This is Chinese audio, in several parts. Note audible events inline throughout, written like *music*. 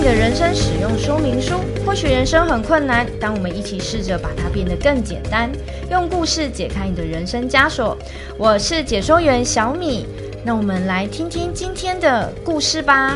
你的人生使用说明书，或许人生很困难，当我们一起试着把它变得更简单，用故事解开你的人生枷锁。我是解说员小米，那我们来听听今天的故事吧。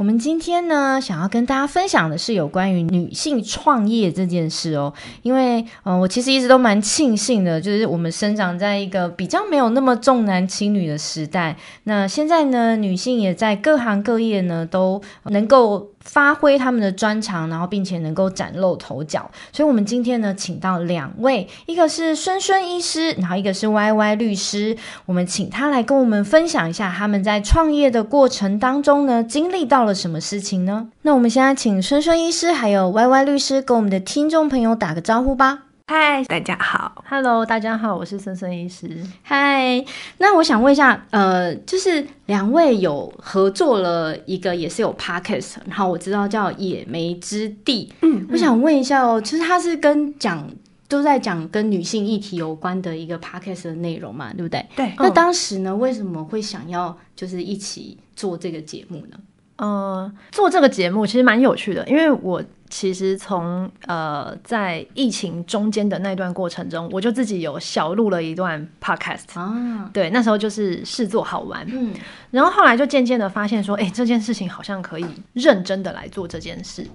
我们今天呢，想要跟大家分享的是有关于女性创业这件事哦。因为，嗯、我其实一直都蛮庆幸的，就是我们生长在一个比较没有那么重男轻女的时代。那现在呢，女性也在各行各业呢都能够。发挥他们的专长，然后并且能够崭露头角。所以，我们今天呢，请到两位，一个是孙孙医师，然后一个是 YY 律师。我们请他来跟我们分享一下他们在创业的过程当中呢，经历到了什么事情呢？那我们现在请孙孙医师还有 YY 律师跟我们的听众朋友打个招呼吧。嗨，大家好，Hello，大家好，我是森森医师。嗨，那我想问一下，呃，就是两位有合作了一个，也是有 Podcast，然后我知道叫野莓之地。嗯，我想问一下哦，其实它是跟讲都在讲跟女性议题有关的一个 Podcast 的内容嘛，对不对？对。那当时呢，为什么会想要就是一起做这个节目呢？呃，做这个节目其实蛮有趣的，因为我其实从呃在疫情中间的那段过程中，我就自己有小录了一段 podcast 啊，对，那时候就是试做好玩，嗯，然后后来就渐渐的发现说，哎，这件事情好像可以认真的来做这件事。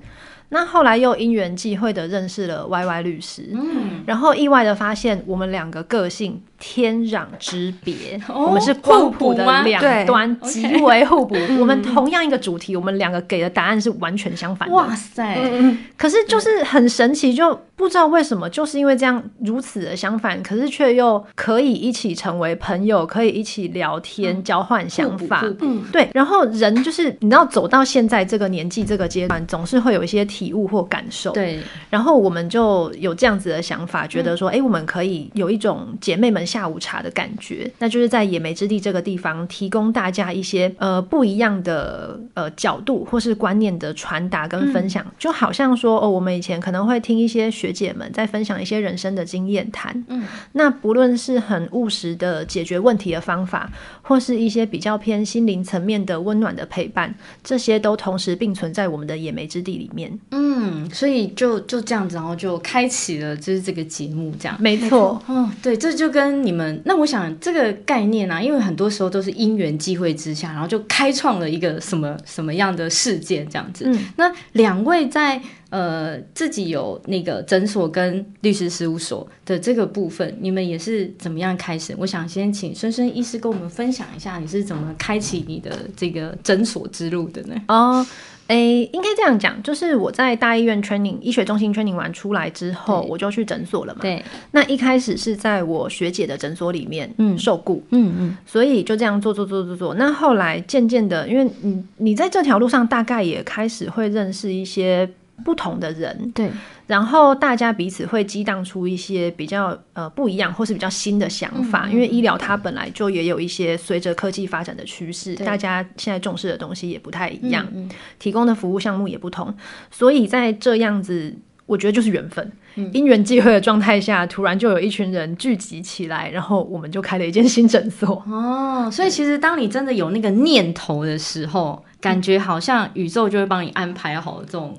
那后来又因缘际会的认识了 YY 律师，嗯，然后意外的发现我们两个个性天壤之别，哦、我们是互补的两端，极为互补。Okay 我们同样一个主题，我们两个给的答案是完全相反的。哇塞！嗯、可是就是很神奇，就不知道为什么，就是因为这样如此的相反，可是却又可以一起成为朋友，可以一起聊天，嗯、交换想法。嗯，对。然后人就是你知道，走到现在这个年纪这个阶段，总是会有一些体悟或感受。对。然后我们就有这样子的想法，觉得说，哎、嗯，我们可以有一种姐妹们。下午茶的感觉，那就是在野莓之地这个地方，提供大家一些呃不一样的呃角度或是观念的传达跟分享，嗯、就好像说哦，我们以前可能会听一些学姐们在分享一些人生的经验谈，嗯，那不论是很务实的解决问题的方法，或是一些比较偏心灵层面的温暖的陪伴，这些都同时并存在我们的野莓之地里面。嗯，所以就就这样子，然后就开启了就是这个节目，这样没错。嗯，对，这就跟。你们那我想这个概念呢、啊，因为很多时候都是因缘际会之下，然后就开创了一个什么什么样的事件这样子。嗯、那两位在呃自己有那个诊所跟律师事务所的这个部分，你们也是怎么样开始？我想先请孙孙医师跟我们分享一下，你是怎么开启你的这个诊所之路的呢？哦。诶，应该这样讲，就是我在大医院 training 医学中心 training 完出来之后，我就去诊所了嘛。对，那一开始是在我学姐的诊所里面受雇，嗯嗯，所以就这样做做做做做。那后来渐渐的，因为你你在这条路上大概也开始会认识一些。不同的人，对，然后大家彼此会激荡出一些比较呃不一样或是比较新的想法，嗯、因为医疗它本来就也有一些随着科技发展的趋势，大家现在重视的东西也不太一样，嗯嗯、提供的服务项目也不同，所以在这样子，我觉得就是缘分，嗯、因缘际会的状态下，突然就有一群人聚集起来，然后我们就开了一间新诊所。哦，所以其实当你真的有那个念头的时候，感觉好像宇宙就会帮你安排好这种。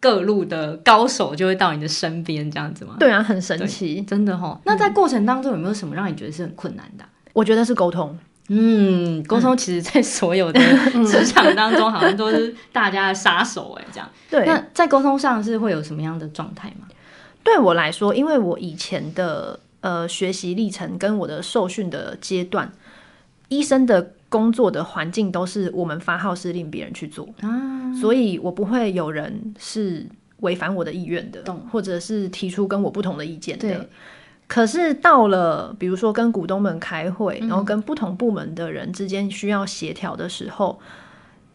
各路的高手就会到你的身边，这样子吗？对啊，很神奇，真的哦。那在过程当中有没有什么让你觉得是很困难的啊？我觉得是沟通。嗯，沟通其实在所有的职场当中，好像都是大家的杀手哎，这样。对。那在沟通上是会有什么样的状态吗？对我来说，因为我以前的呃学习历程跟我的受训的阶段，医生的。工作的环境都是我们发号施令，别人去做，啊、所以我不会有人是违反我的意愿的，或者是提出跟我不同的意见的。可是到了比如说跟股东们开会，然后跟不同部门的人之间需要协调的时候。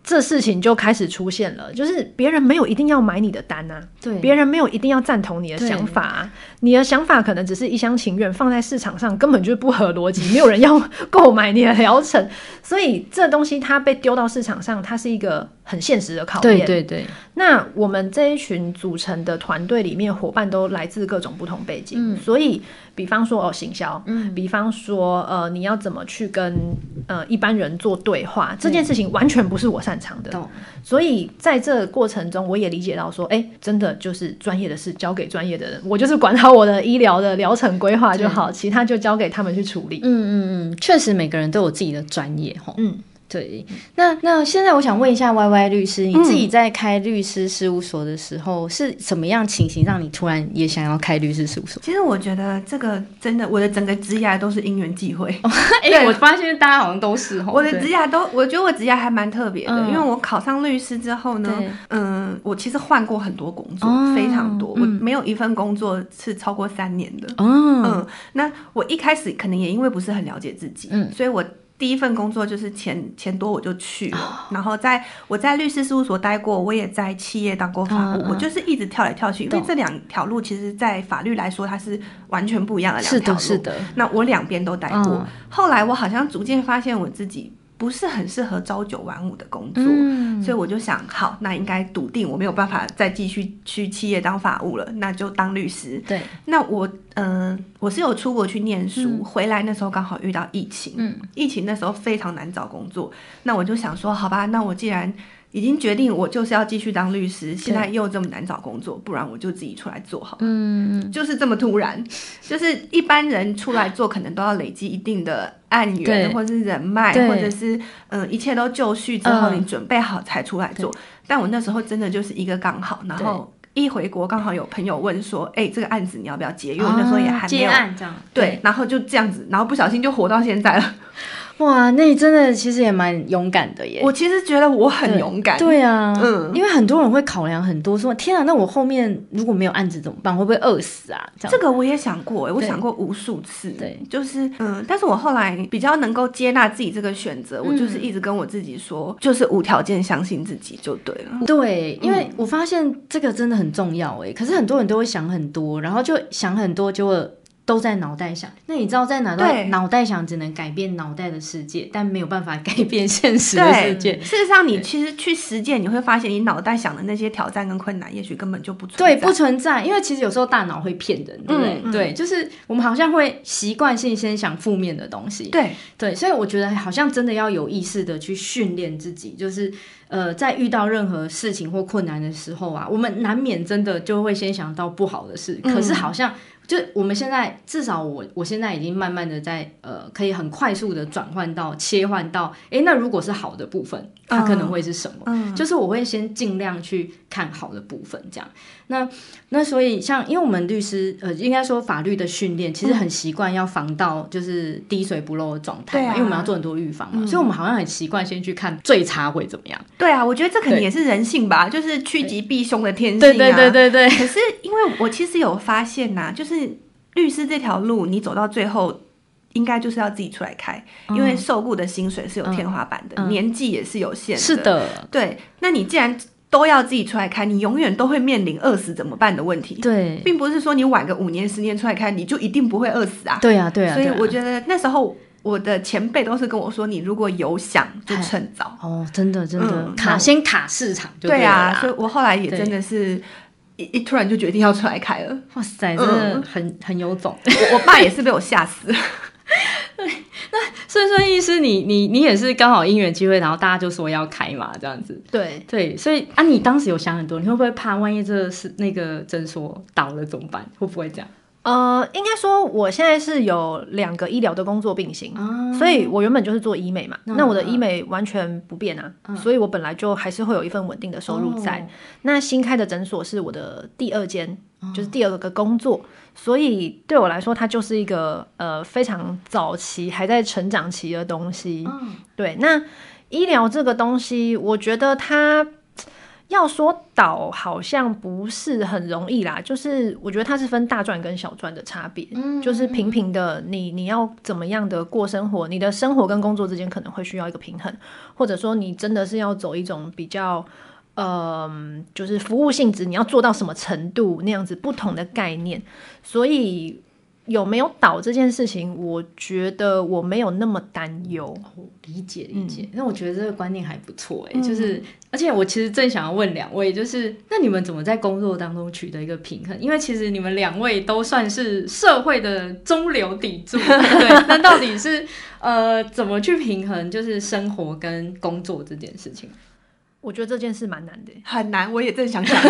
这事情就开始出现了，就是别人没有一定要买你的单啊，对，别人没有一定要赞同你的想法啊，你的想法可能只是一厢情愿，放在市场上根本就不合逻辑，没有人要 *laughs* 购买你的疗程，所以这东西它被丢到市场上，它是一个很现实的考验。对对对。那我们这一群组成的团队里面，伙伴都来自各种不同背景，嗯、所以。比方说哦，行销，嗯，比方说呃，你要怎么去跟呃一般人做对话，嗯、这件事情完全不是我擅长的，嗯、所以在这过程中，我也理解到说，哎、欸，真的就是专业的事交给专业的人，我就是管好我的医疗的疗程规划就好，其他就交给他们去处理。嗯嗯嗯，确实每个人都有自己的专业哈，嗯。对，那那现在我想问一下 Y Y 律师，你自己在开律师事务所的时候，嗯、是什么样情形让你突然也想要开律师事务所？其实我觉得这个真的，我的整个职涯都是因缘际会。*laughs* 哎、欸，我发现大家好像都是我的职涯都，我觉得我职涯还蛮特别的，嗯、因为我考上律师之后呢，嗯，我其实换过很多工作，哦、非常多，嗯、我没有一份工作是超过三年的。哦、嗯，那我一开始可能也因为不是很了解自己，嗯，所以我。第一份工作就是钱钱多我就去了，哦、然后在我在律师事务所待过，我也在企业当过法务，嗯、我就是一直跳来跳去，嗯、因为这两条路其实，在法律来说它是完全不一样的两条路。是的，是的。那我两边都待过，嗯、后来我好像逐渐发现我自己。不是很适合朝九晚五的工作，嗯、所以我就想，好，那应该笃定我没有办法再继续去企业当法务了，那就当律师。对，那我，嗯、呃，我是有出国去念书，嗯、回来那时候刚好遇到疫情，嗯，疫情那时候非常难找工作，那我就想说，好吧，那我既然已经决定我就是要继续当律师，对现在又这么难找工作，不然我就自己出来做好了。嗯，就是这么突然，就是一般人出来做可能都要累积一定的案源，或者是人脉，或者是嗯、呃、一切都就绪之后，你准备好才出来做。嗯、但我那时候真的就是一个刚好，然后一回国刚好有朋友问说，哎、欸，这个案子你要不要接？因为那时候也还没有接案这样。对，对然后就这样子，然后不小心就活到现在了。哇，那你真的其实也蛮勇敢的耶！我其实觉得我很勇敢。对，对啊，嗯，因为很多人会考量很多，说天啊，那我后面如果没有案子怎么办？会不会饿死啊？这样。这个我也想过，我想过无数次。对，就是嗯，但是我后来比较能够接纳自己这个选择，我就是一直跟我自己说，就是无条件相信自己就对了。对，因为我发现这个真的很重要哎。可是很多人都会想很多，然后就想很多就会。都在脑袋想，那你知道在脑袋脑袋想只能改变脑袋的世界，但没有办法改变现实的世界。事实上，你其实去实践，你会发现你脑袋想的那些挑战跟困难，也许根本就不存在。对，不存在，因为其实有时候大脑会骗人，对不对？嗯、对，就是我们好像会习惯性先想负面的东西。对对，所以我觉得好像真的要有意识的去训练自己，就是呃，在遇到任何事情或困难的时候啊，我们难免真的就会先想到不好的事，嗯、可是好像。就我们现在，至少我我现在已经慢慢的在呃，可以很快速的转换到切换到，诶，那如果是好的部分，它可能会是什么？嗯，就是我会先尽量去看好的部分，这样。那那所以像，因为我们律师呃，应该说法律的训练，其实很习惯要防到就是滴水不漏的状态，嗯、因为我们要做很多预防嘛，嗯、所以我们好像很习惯先去看最差会怎么样。对啊，我觉得这可能也是人性吧，就是趋吉避凶的天性啊。对对对对对。可是因为我其实有发现呐、啊，就是律师这条路，你走到最后，应该就是要自己出来开，嗯、因为受雇的薪水是有天花板的，嗯、年纪也是有限的。是的，对。那你既然都要自己出来开，你永远都会面临饿死怎么办的问题。对，并不是说你晚个五年十年出来开，你就一定不会饿死啊。对啊，对啊。所以我觉得那时候我的前辈都是跟我说，你如果有想就趁早。哦，真的真的，嗯、卡先卡市场就对。对啊，所以我后来也真的是一一突然就决定要出来开了。哇塞，真的很、嗯、很有种。我我爸也是被我吓死。*laughs* 对，那顺顺医师，你你你也是刚好因缘机会，然后大家就说要开嘛，这样子。对对，所以啊，你当时有想很多，你会不会怕万一这是那个诊所倒了怎么办？会不会这样？呃，应该说我现在是有两个医疗的工作并行，啊、所以我原本就是做医美嘛，嗯、那我的医美完全不变啊，嗯、所以我本来就还是会有一份稳定的收入在。哦、那新开的诊所是我的第二间，哦、就是第二个工作，所以对我来说，它就是一个呃非常早期还在成长期的东西。嗯、对，那医疗这个东西，我觉得它。要说倒好像不是很容易啦，就是我觉得它是分大赚跟小赚的差别，嗯，就是平平的你你要怎么样的过生活，你的生活跟工作之间可能会需要一个平衡，或者说你真的是要走一种比较，嗯、呃，就是服务性质，你要做到什么程度那样子不同的概念，所以。有没有倒这件事情，我觉得我没有那么担忧。哦、理解理解，那、嗯、我觉得这个观念还不错哎、欸，就是、嗯、而且我其实正想要问两位，就是那你们怎么在工作当中取得一个平衡？因为其实你们两位都算是社会的中流砥柱，*laughs* 对，那到底是呃怎么去平衡，就是生活跟工作这件事情？我觉得这件事蛮难的，很难。我也正想想，*laughs*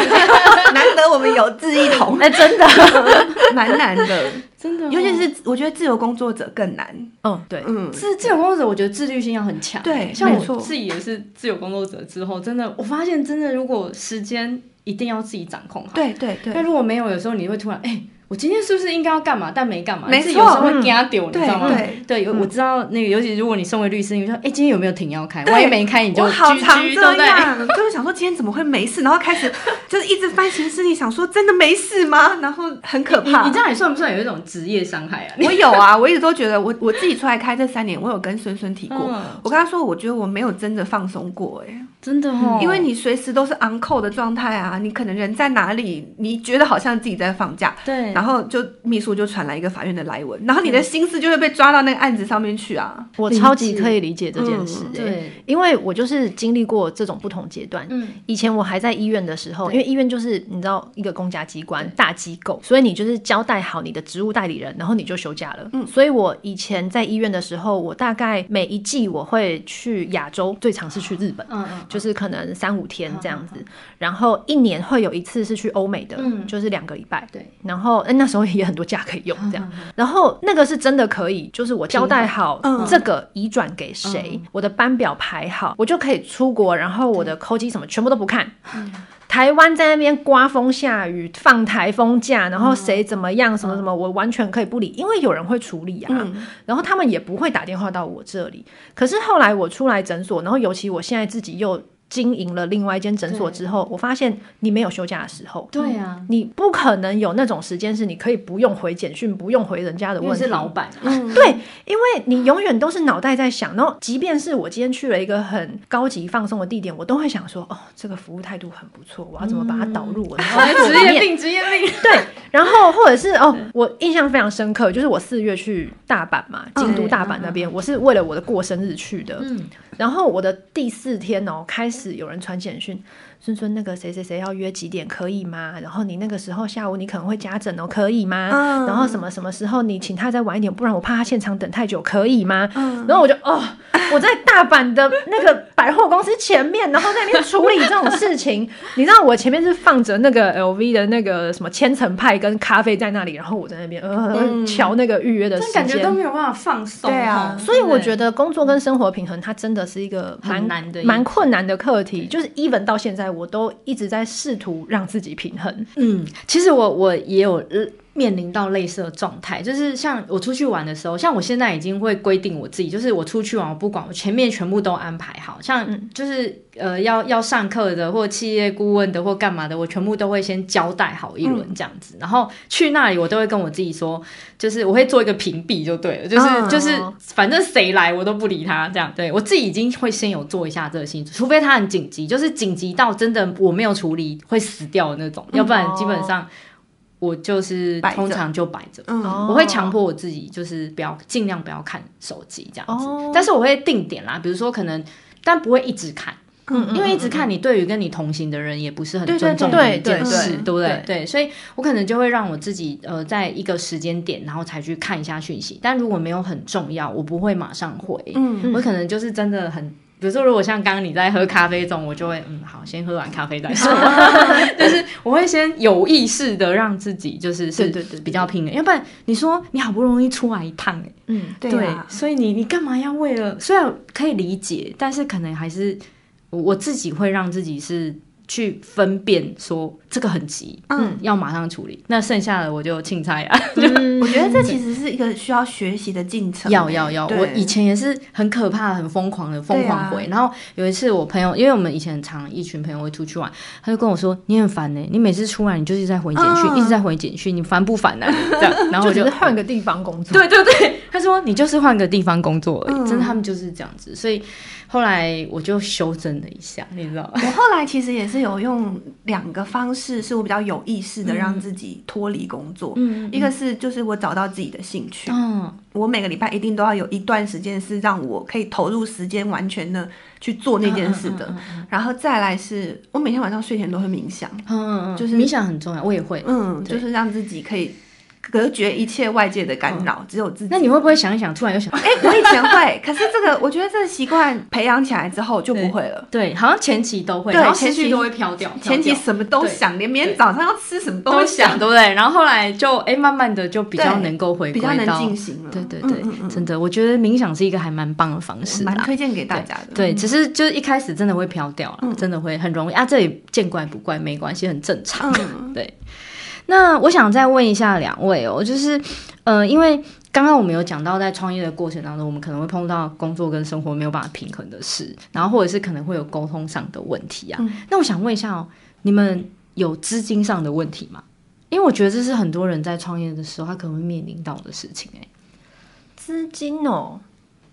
难得我们有志一同，哎，真的 *laughs* 蛮难的，*laughs* 真的。尤其是我觉得自由工作者更难。嗯，对，嗯，自自由工作者，我觉得自律性要很强。对，像我自己也是自由工作者之后，真的，我发现真的，如果时间一定要自己掌控好。对对对。那如果没有，有时候你会突然哎。我今天是不是应该要干嘛？但没干嘛，没错，有时候会给他丢，你知道吗？对对，我知道那个，尤其如果你身为律师，你说，哎，今天有没有停要开？万一没开，你就好常这样，就是想说今天怎么会没事，然后开始就是一直翻行事历，想说真的没事吗？然后很可怕。你这样也算不算有一种职业伤害啊？我有啊，*laughs* 我一直都觉得我我自己出来开这三年，我有跟孙孙提过，我跟他说，我觉得我没有真的放松过，哎，真的哦，因为你随时都是 on call 的状态啊，你可能人在哪里，你觉得好像自己在放假，对，然后就。秘书就传来一个法院的来文，然后你的心思就会被抓到那个案子上面去啊！我超级可以理解这件事，欸，对，因为我就是经历过这种不同阶段。嗯，以前我还在医院的时候，因为医院就是你知道一个公家机关大机构，所以你就是交代好你的职务代理人，然后你就休假了。嗯，所以我以前在医院的时候，我大概每一季我会去亚洲，最常是去日本，嗯嗯，就是可能三五天这样子，然后一年会有一次是去欧美的，嗯，就是两个礼拜。对，然后哎那时候也很多。假可以用这样，然后那个是真的可以，就是我交代好这个移转给谁，我的班表排好，我就可以出国，然后我的扣机什么全部都不看。台湾在那边刮风下雨，放台风假，然后谁怎么样什么什么，我完全可以不理，因为有人会处理啊。然后他们也不会打电话到我这里。可是后来我出来诊所，然后尤其我现在自己又。经营了另外一间诊所之后，我发现你没有休假的时候。对啊，你不可能有那种时间是你可以不用回简讯、不用回人家的问题。是老板、啊，嗯，对，因为你永远都是脑袋在想。然后，即便是我今天去了一个很高级放松的地点，我都会想说：哦，这个服务态度很不错，我要怎么把它导入我的 *laughs* 职业病？职业病。对，*laughs* 然后或者是哦，我印象非常深刻，就是我四月去大阪嘛，京都大阪那边，我是为了我的过生日去的。嗯。然后我的第四天哦，开始有人传简讯。孙孙，那个谁谁谁要约几点可以吗？然后你那个时候下午你可能会加诊哦，可以吗？嗯、然后什么什么时候你请他再晚一点，不然我怕他现场等太久，可以吗？嗯、然后我就哦，我在大阪的那个百货公司前面，然后在那边处理这种事情。*laughs* 你知道我前面是放着那个 LV 的那个什么千层派跟咖啡在那里，然后我在那边呃瞧那个预约的时间，感觉都没有办法放松。对啊，所以我觉得工作跟生活平衡，它真的是一个蛮难的、蛮困难的课题。就是 even 到现在。我都一直在试图让自己平衡。嗯，其实我我也有面临到类似的状态，就是像我出去玩的时候，像我现在已经会规定我自己，就是我出去玩，我不管，我前面全部都安排好，像就是呃要要上课的，或企业顾问的，或干嘛的，我全部都会先交代好一轮这样子，嗯、然后去那里我都会跟我自己说，就是我会做一个屏蔽就对了，就是、哦、就是反正谁来我都不理他这样，对我自己已经会先有做一下这个心，除非他很紧急，就是紧急到真的我没有处理会死掉的那种，嗯、要不然基本上。我就是通常就摆着，嗯、我会强迫我自己，就是不要尽量不要看手机这样子。哦、但是我会定点啦，比如说可能，但不会一直看，嗯，因为一直看你对于跟你同行的人也不是很尊重的一件事，对不对？对，所以我可能就会让我自己呃，在一个时间点，然后才去看一下讯息。但如果没有很重要，我不会马上回，嗯，我可能就是真的很。比如说，如果像刚刚你在喝咖啡中，我就会嗯，好，先喝完咖啡再说。*laughs* *laughs* 就是我会先有意识的让自己就是是比较拼的，要不然你说你好不容易出来一趟，欸，嗯，对，对啊，所以你你干嘛要为了？虽然可以理解，但是可能还是我我自己会让自己是去分辨说这个很急，嗯，要马上处理。那剩下的我就青菜啊。嗯，*laughs* 我觉得这其实是一个需要学习的进程。要要要，我以前也是很可怕、很疯狂的疯狂回。然后有一次我朋友，因为我们以前很常一群朋友会出去玩，他就跟我说：“你很烦呢，你每次出来你就是在回简讯，一直在回简讯，你烦不烦呢？”这样，*laughs* 然后我就换个地方工作。对对对，他说你就是换个地方工作而已，真的他们就是这样子，所以。后来我就修正了一下，你知道吗？我后来其实也是有用两个方式，是我比较有意识的让自己脱离工作。嗯，一个是就是我找到自己的兴趣。嗯，我每个礼拜一定都要有一段时间是让我可以投入时间，完全的去做那件事的。然后再来是我每天晚上睡前都会冥想。嗯嗯，就是冥想很重要，我也会。嗯，就是让自己可以。隔绝一切外界的干扰，哦、只有自己。那你会不会想一想，突然又想？*laughs* 哎、欸，我以前会，*laughs* 可是这个我觉得这个习惯培养起来之后就不会了。*laughs* 对，好像前期都会，对，前期都会飘掉，前期什么都想，对连明天早上要吃什么都想，对不对？然后后来就哎、欸，慢慢的就比较能够回比较能进行了。对对对，嗯嗯嗯真的，我觉得冥想是一个还蛮棒的方式，蛮推荐给大家的。对，只是就是一开始真的会飘掉了，嗯、真的会很容易啊。这里见怪不怪，没关系，很正常。嗯、对。那我想再问一下两位哦，就是，呃，因为刚刚我们有讲到，在创业的过程当中，我们可能会碰到工作跟生活没有办法平衡的事，然后或者是可能会有沟通上的问题啊。嗯、那我想问一下哦，你们有资金上的问题吗？因为我觉得这是很多人在创业的时候，他可能会面临到的事情。哎，资金哦，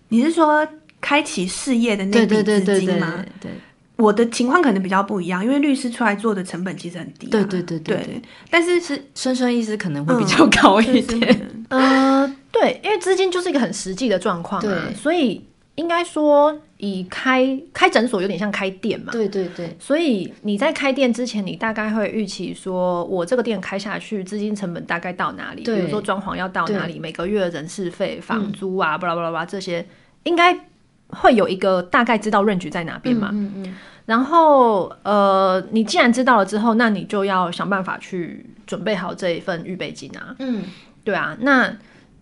你是说开启事业的那笔资金吗？对对对对对对。我的情况可能比较不一样，因为律师出来做的成本其实很低，啊。对对对对，对但是是生生意思可能会比较高一点。嗯、呃，对，因为资金就是一个很实际的状况，啊，对，所以应该说以开开诊所有点像开店嘛。对对对。所以你在开店之前，你大概会预期说，我这个店开下去，资金成本大概到哪里？比如说装潢要到哪里？每个月的人事费、房租啊，巴拉巴拉巴拉这些，应该。会有一个大概知道 range 在哪边嘛？嗯嗯，嗯然后呃，你既然知道了之后，那你就要想办法去准备好这一份预备金啊。嗯，对啊。那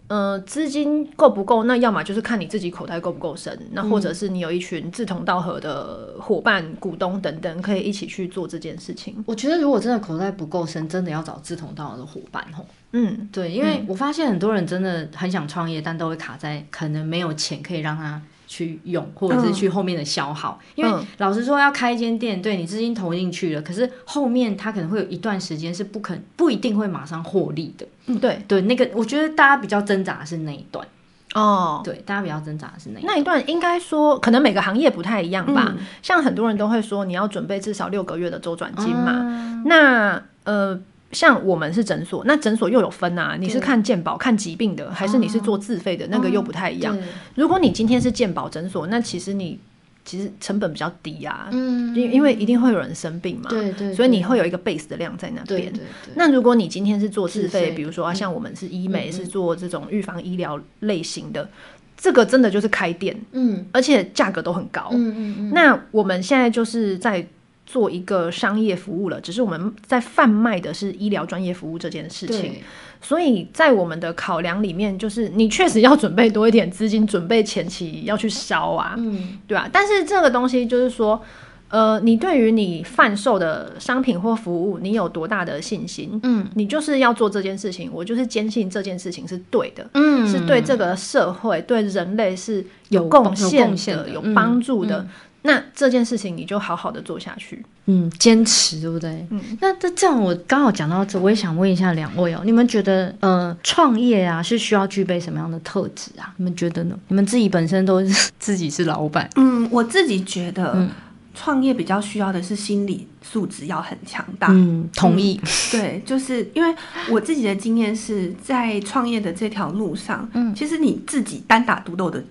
呃，资金够不够？那要么就是看你自己口袋够不够深，那或者是你有一群志同道合的伙伴、股东等等，可以一起去做这件事情。我觉得如果真的口袋不够深，真的要找志同道合的伙伴吼。嗯，对，因为我发现很多人真的很想创业，但都会卡在可能没有钱可以让他。去用，或者是去后面的消耗，嗯、因为老实说，要开一间店，对你资金投进去了，可是后面它可能会有一段时间是不肯，不一定会马上获利的。嗯，对对，那个我觉得大家比较挣扎的是那一段哦，对，大家比较挣扎的是那一那一段，应该说可能每个行业不太一样吧。嗯、像很多人都会说，你要准备至少六个月的周转金嘛。嗯、那呃。像我们是诊所，那诊所又有分啊，你是看健保看疾病的，还是你是做自费的？那个又不太一样。如果你今天是健保诊所，那其实你其实成本比较低啊，嗯，因因为一定会有人生病嘛，对对，所以你会有一个 base 的量在那边。那如果你今天是做自费，比如说啊，像我们是医美，是做这种预防医疗类型的，这个真的就是开店，嗯，而且价格都很高，嗯嗯嗯。那我们现在就是在。做一个商业服务了，只是我们在贩卖的是医疗专业服务这件事情，所以在我们的考量里面，就是你确实要准备多一点资金，准备前期要去烧啊，嗯，对吧？但是这个东西就是说，呃，你对于你贩售的商品或服务，你有多大的信心？嗯，你就是要做这件事情，我就是坚信这件事情是对的，嗯，是对这个社会、对人类是有贡献的、有帮助的。嗯嗯那这件事情你就好好的做下去，嗯，坚持，对不对？嗯，那这这样我刚好讲到这，我也想问一下两位哦，你们觉得呃，创业啊是需要具备什么样的特质啊？你们觉得呢？你们自己本身都是自己是老板，嗯，我自己觉得，嗯，创业比较需要的是心理素质要很强大，嗯，同意，嗯，对，就是因为我自己的经验是在创业的这条路上，嗯，其实你自己单打独斗的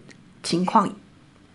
情况。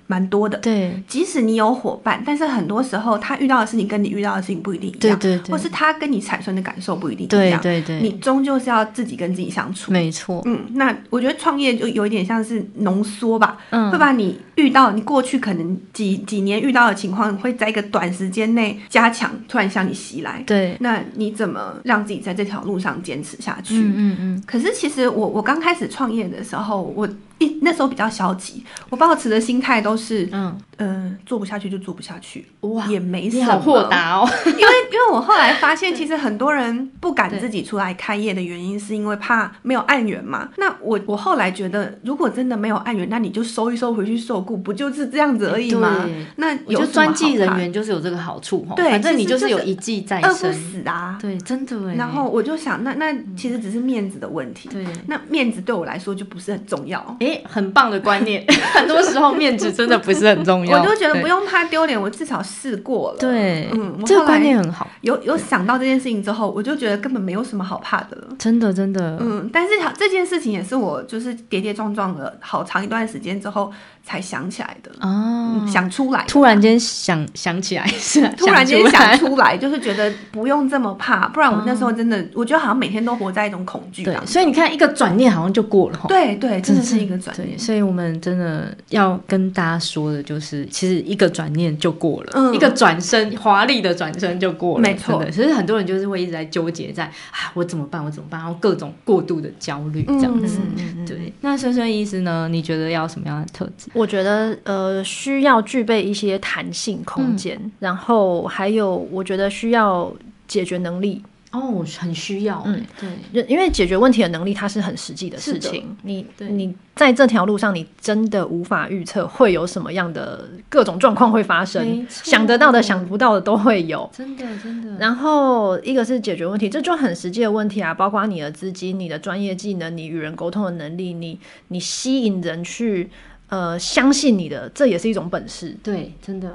蛮多的，对，即使你有伙伴，但是很多时候他遇到的事情跟你遇到的事情不一定一样，对对对，或是他跟你产生的感受不一定一样，对对对，你终究是要自己跟自己相处，没错，嗯，那我觉得创业就有一点像是浓缩吧，嗯，会把你遇到你过去可能几几年遇到的情况，会在一个短时间内加强，突然向你袭来，对，那你怎么让自己在这条路上坚持下去？嗯嗯嗯。可是其实我我刚开始创业的时候，我。一那时候比较消极，我抱持的心态都是，嗯，嗯、呃，做不下去就做不下去，哇，也没什么。你好豁达哦，因为 *laughs* 因为我后来发现，其实很多人不敢自己出来开业的原因，是因为怕没有案源嘛。那我我后来觉得，如果真的没有案源，那你就收一收回去受雇，不就是这样子而已吗？那有就专技人员就是有这个好处，对，反正你就是有一技在身，饿不死啊。对，真的。然后我就想，那那其实只是面子的问题。对，那面子对我来说就不是很重要。哎，很棒的观念。*laughs* 很多时候面子真的不是很重要，我就觉得不用怕丢脸，我至少试过了。对，嗯，这个观念很好。有有想到这件事情之后，我就觉得根本没有什么好怕的了。真的，真的，嗯。但是这件事情也是我就是跌跌撞撞了好长一段时间之后才想起来的哦，想出来，突然间想想起来，*laughs* 是突然间想出来，就是觉得不用这么怕，不然我那时候真的，*laughs* 我觉得好像每天都活在一种恐惧。对，所以你看，一个转念好像就过了。对对，真的是一个 *laughs* 转念。所以我们真的要跟大家说的就是，其实一个转念就过了，一个转身，华丽的转身就过了。没错，其实很多人就是会一直在纠结在啊，我怎么办？我怎么办？然后各种过度的焦虑这样子。对，那深深医师呢？你觉得要什么样的特质？我觉得呃，需要具备一些弹性空间，嗯、然后还有我觉得需要解决能力哦，很需要，嗯，对，因为解决问题的能力它是很实际的事情。你对你在这条路上，你真的无法预测会有什么样的各种状况会发生，想得到的、想不到的都会有，真的真的。然后一个是解决问题，这就很实际的问题啊，包括你的资金、你的专业技能、你与人沟通的能力、你你吸引人去。呃，相信你的，这也是一种本事。对，真的。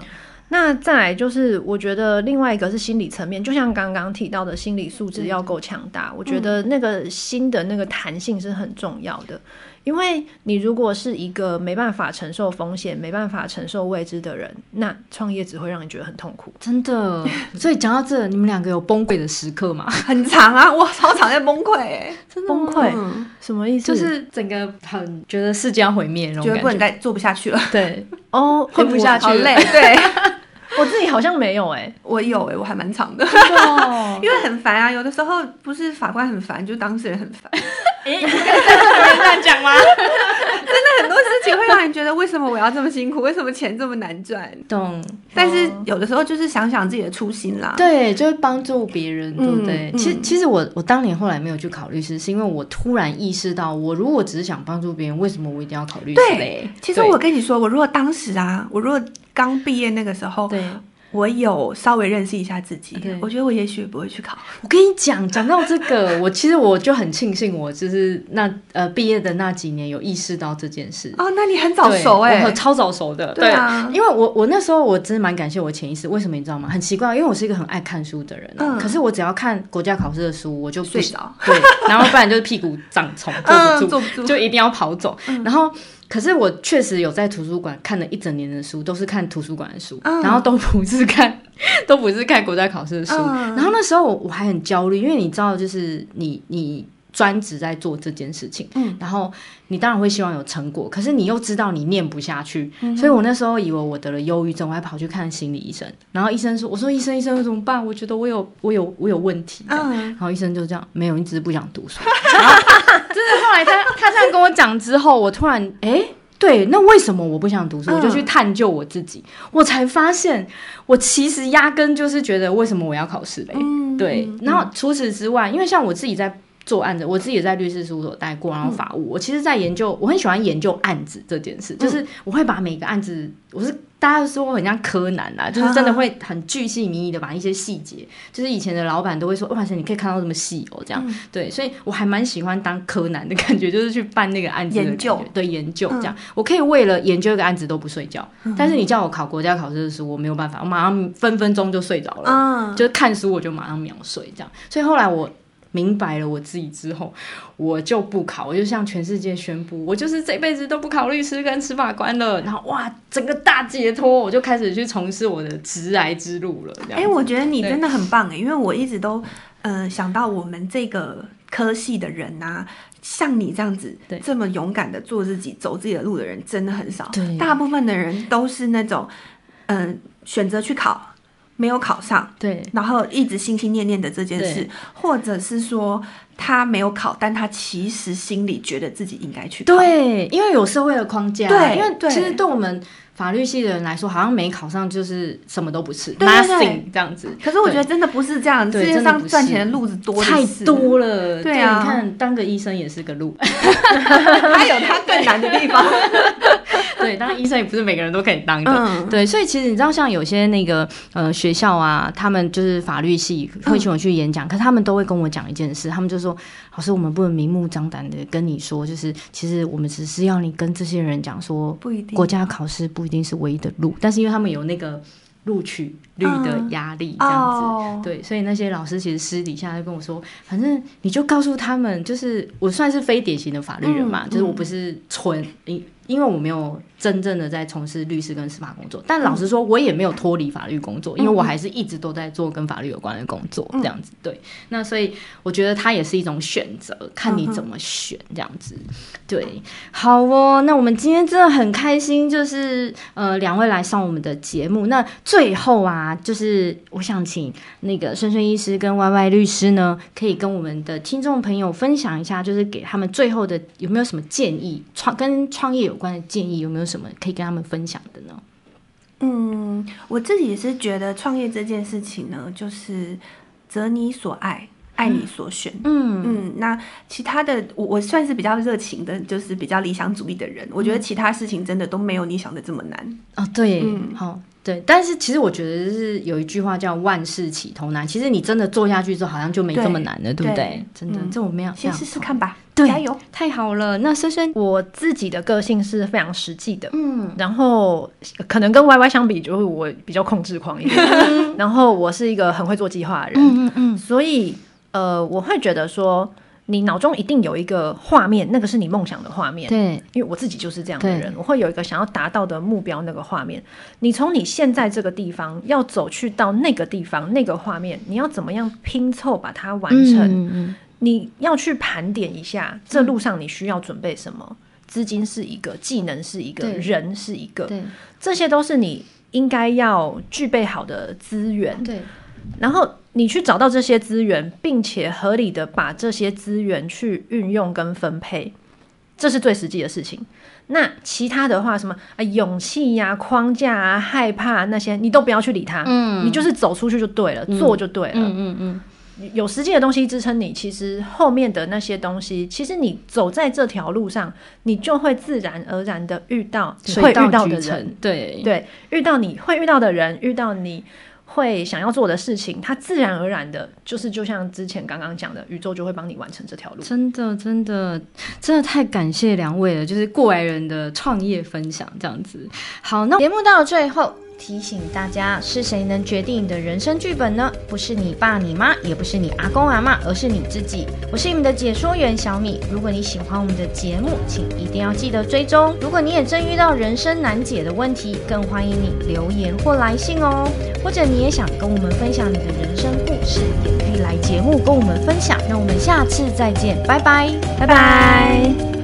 那再来就是，我觉得另外一个是心理层面，就像刚刚提到的心理素质要够强大。我觉得那个心的那个弹性是很重要的。嗯因为你如果是一个没办法承受风险、没办法承受未知的人，那创业只会让你觉得很痛苦。真的。*laughs* 所以讲到这，你们两个有崩溃的时刻吗？很长啊，我超常在崩溃哎，真的崩溃。什么意思？就是整个很觉得世界要毁灭觉，得不能再做不下去了。对，哦，*laughs* 混不下去了，累。对。*laughs* 我自己好像没有哎、欸，我有哎、欸，我还蛮长的，*laughs* 因为很烦啊。有的时候不是法官很烦，就当事人很烦。哎、欸，你可以这样讲吗？很多事情会让你觉得，为什么我要这么辛苦？为什么钱这么难赚？懂。但是有的时候就是想想自己的初心啦。对，就是帮助别人，对不对？嗯、其实，其实我我当年后来没有去考律师，是因为我突然意识到，我如果只是想帮助别人，为什么我一定要考律师？对，其实我跟你说，我如果当时啊，我如果。刚毕业那个时候，对，我有稍微认识一下自己，对我觉得我也许不会去考。我跟你讲，讲到这个，*laughs* 我其实我就很庆幸，我就是那呃毕业的那几年有意识到这件事。哦，那你很早熟哎、欸，我超早熟的。对啊，对因为我我那时候我真的蛮感谢我潜意识，为什么你知道吗？很奇怪，因为我是一个很爱看书的人，嗯、可是我只要看国家考试的书，我就睡着。对，然后不然就是屁股长虫，坐不住，坐不住，就一定要跑走，嗯、然后。可是我确实有在图书馆看了一整年的书，都是看图书馆的书，嗯、然后都不是看，*laughs* 都不是看国家考试的书。嗯、然后那时候我我还很焦虑，因为你知道，就是你你专职在做这件事情，嗯，然后你当然会希望有成果，可是你又知道你念不下去，嗯、所以我那时候以为我得了忧郁症，我还跑去看心理医生。然后医生说：“我说医生医生怎么办？我觉得我有我有我有问题。嗯”然后医生就这样：“没有，你只是不想读书。*laughs* ”就是后来他 *laughs* 他这样跟我讲之后，我突然哎、欸，对，那为什么我不想读书？我就去探究我自己，嗯、我才发现我其实压根就是觉得为什么我要考试嘞？嗯、对，然后除此之外，因为像我自己在做案子，我自己也在律师事务所待过，然后法务，嗯、我其实在研究，我很喜欢研究案子这件事，就是我会把每个案子，我是。大家都说我很像柯南啊，就是真的会很巨细靡遗的把一些细节，就是以前的老板都会说，哇塞，你可以看到这么细哦，这样，嗯、对，所以我还蛮喜欢当柯南的感觉，就是去办那个案子的研究，对，研究这样，嗯、我可以为了研究一个案子都不睡觉，嗯、但是你叫我考国家考试的时候，我没有办法，我马上分分钟就睡着了，嗯、就是看书我就马上秒睡这样，所以后来我。明白了我自己之后，我就不考，我就向全世界宣布，我就是这辈子都不考律师跟司法官了。然后哇，整个大解脱，我就开始去从事我的直癌之路了。哎、欸，我觉得你真的很棒哎，对因为我一直都嗯、呃、想到我们这个科系的人呐、啊，像你这样子对这么勇敢的做自己、走自己的路的人真的很少。对，大部分的人都是那种嗯、呃、选择去考。没有考上，对，然后一直心心念念的这件事，或者是说他没有考，但他其实心里觉得自己应该去考，对，因为有社会的框架，对，因为其实对我们法律系的人来说，好像没考上就是什么都不是，nothing 这样子。可是我觉得真的不是这样，世界上赚钱的路子多太多了。对啊，你看当个医生也是个路，*laughs* *laughs* 他有他更难的地方。对，当医生也不是每个人都可以当的。嗯、对，所以其实你知道，像有些那个呃学校啊，他们就是法律系会请我去演讲，嗯、可是他们都会跟我讲一件事，他们就说：“老师，我们不能明目张胆的跟你说，就是其实我们只是要你跟这些人讲说，不一定国家考试不一定是唯一的路，但是因为他们有那个。”录取率的压力这样子，嗯、对，所以那些老师其实私底下就跟我说，反正你就告诉他们，就是我算是非典型的法律人嘛，嗯、就是我不是纯因因为我没有。真正的在从事律师跟司法工作，但老实说，我也没有脱离法律工作，因为我还是一直都在做跟法律有关的工作，这样子。对，那所以我觉得它也是一种选择，看你怎么选，这样子。对，好哦，那我们今天真的很开心，就是呃，两位来上我们的节目。那最后啊，就是我想请那个孙孙医师跟 YY 律师呢，可以跟我们的听众朋友分享一下，就是给他们最后的有没有什么建议，创跟创业有关的建议有没有？什么可以跟他们分享的呢？嗯，我自己也是觉得创业这件事情呢，就是择你所爱，爱你所选。嗯嗯，那其他的，我我算是比较热情的，就是比较理想主义的人。嗯、我觉得其他事情真的都没有你想的这么难。哦，对，嗯，好。对，但是其实我觉得是有一句话叫“万事起头难”。其实你真的做下去之后，好像就没这么难了，对，对不对？真的，嗯、这我没有先试试看吧。对，加油！太好了。那深深，我自己的个性是非常实际的，嗯，然后可能跟 Y Y 相比，就是我比较控制狂一点。*laughs* 然后我是一个很会做计划的人，嗯嗯嗯，所以呃，我会觉得说。你脑中一定有一个画面，那个是你梦想的画面。对，因为我自己就是这样的人，我会有一个想要达到的目标，那个画面。你从你现在这个地方要走去到那个地方，那个画面，你要怎么样拼凑把它完成？嗯、你要去盘点一下，这路上你需要准备什么？资、嗯、金是一个，技能是一个，人是一个，对，这些都是你应该要具备好的资源。对，然后。你去找到这些资源，并且合理的把这些资源去运用跟分配，这是最实际的事情。那其他的话，什么啊，勇气呀、啊、框架啊、害怕那些，你都不要去理它。嗯，你就是走出去就对了，嗯、做就对了。嗯嗯嗯，有实际的东西支撑你，其实后面的那些东西，其实你走在这条路上，你就会自然而然的遇到会遇到的人。对对，遇到你会遇到的人，遇到你。会想要做的事情，它自然而然的，就是就像之前刚刚讲的，宇宙就会帮你完成这条路。真的，真的，真的太感谢两位了，就是过来人的创业分享这样子。好，那节目到了最后。提醒大家，是谁能决定你的人生剧本呢？不是你爸你妈，也不是你阿公阿嬷，而是你自己。我是你们的解说员小米。如果你喜欢我们的节目，请一定要记得追踪。如果你也正遇到人生难解的问题，更欢迎你留言或来信哦。或者你也想跟我们分享你的人生故事，也可以来节目跟我们分享。那我们下次再见，拜拜，拜拜。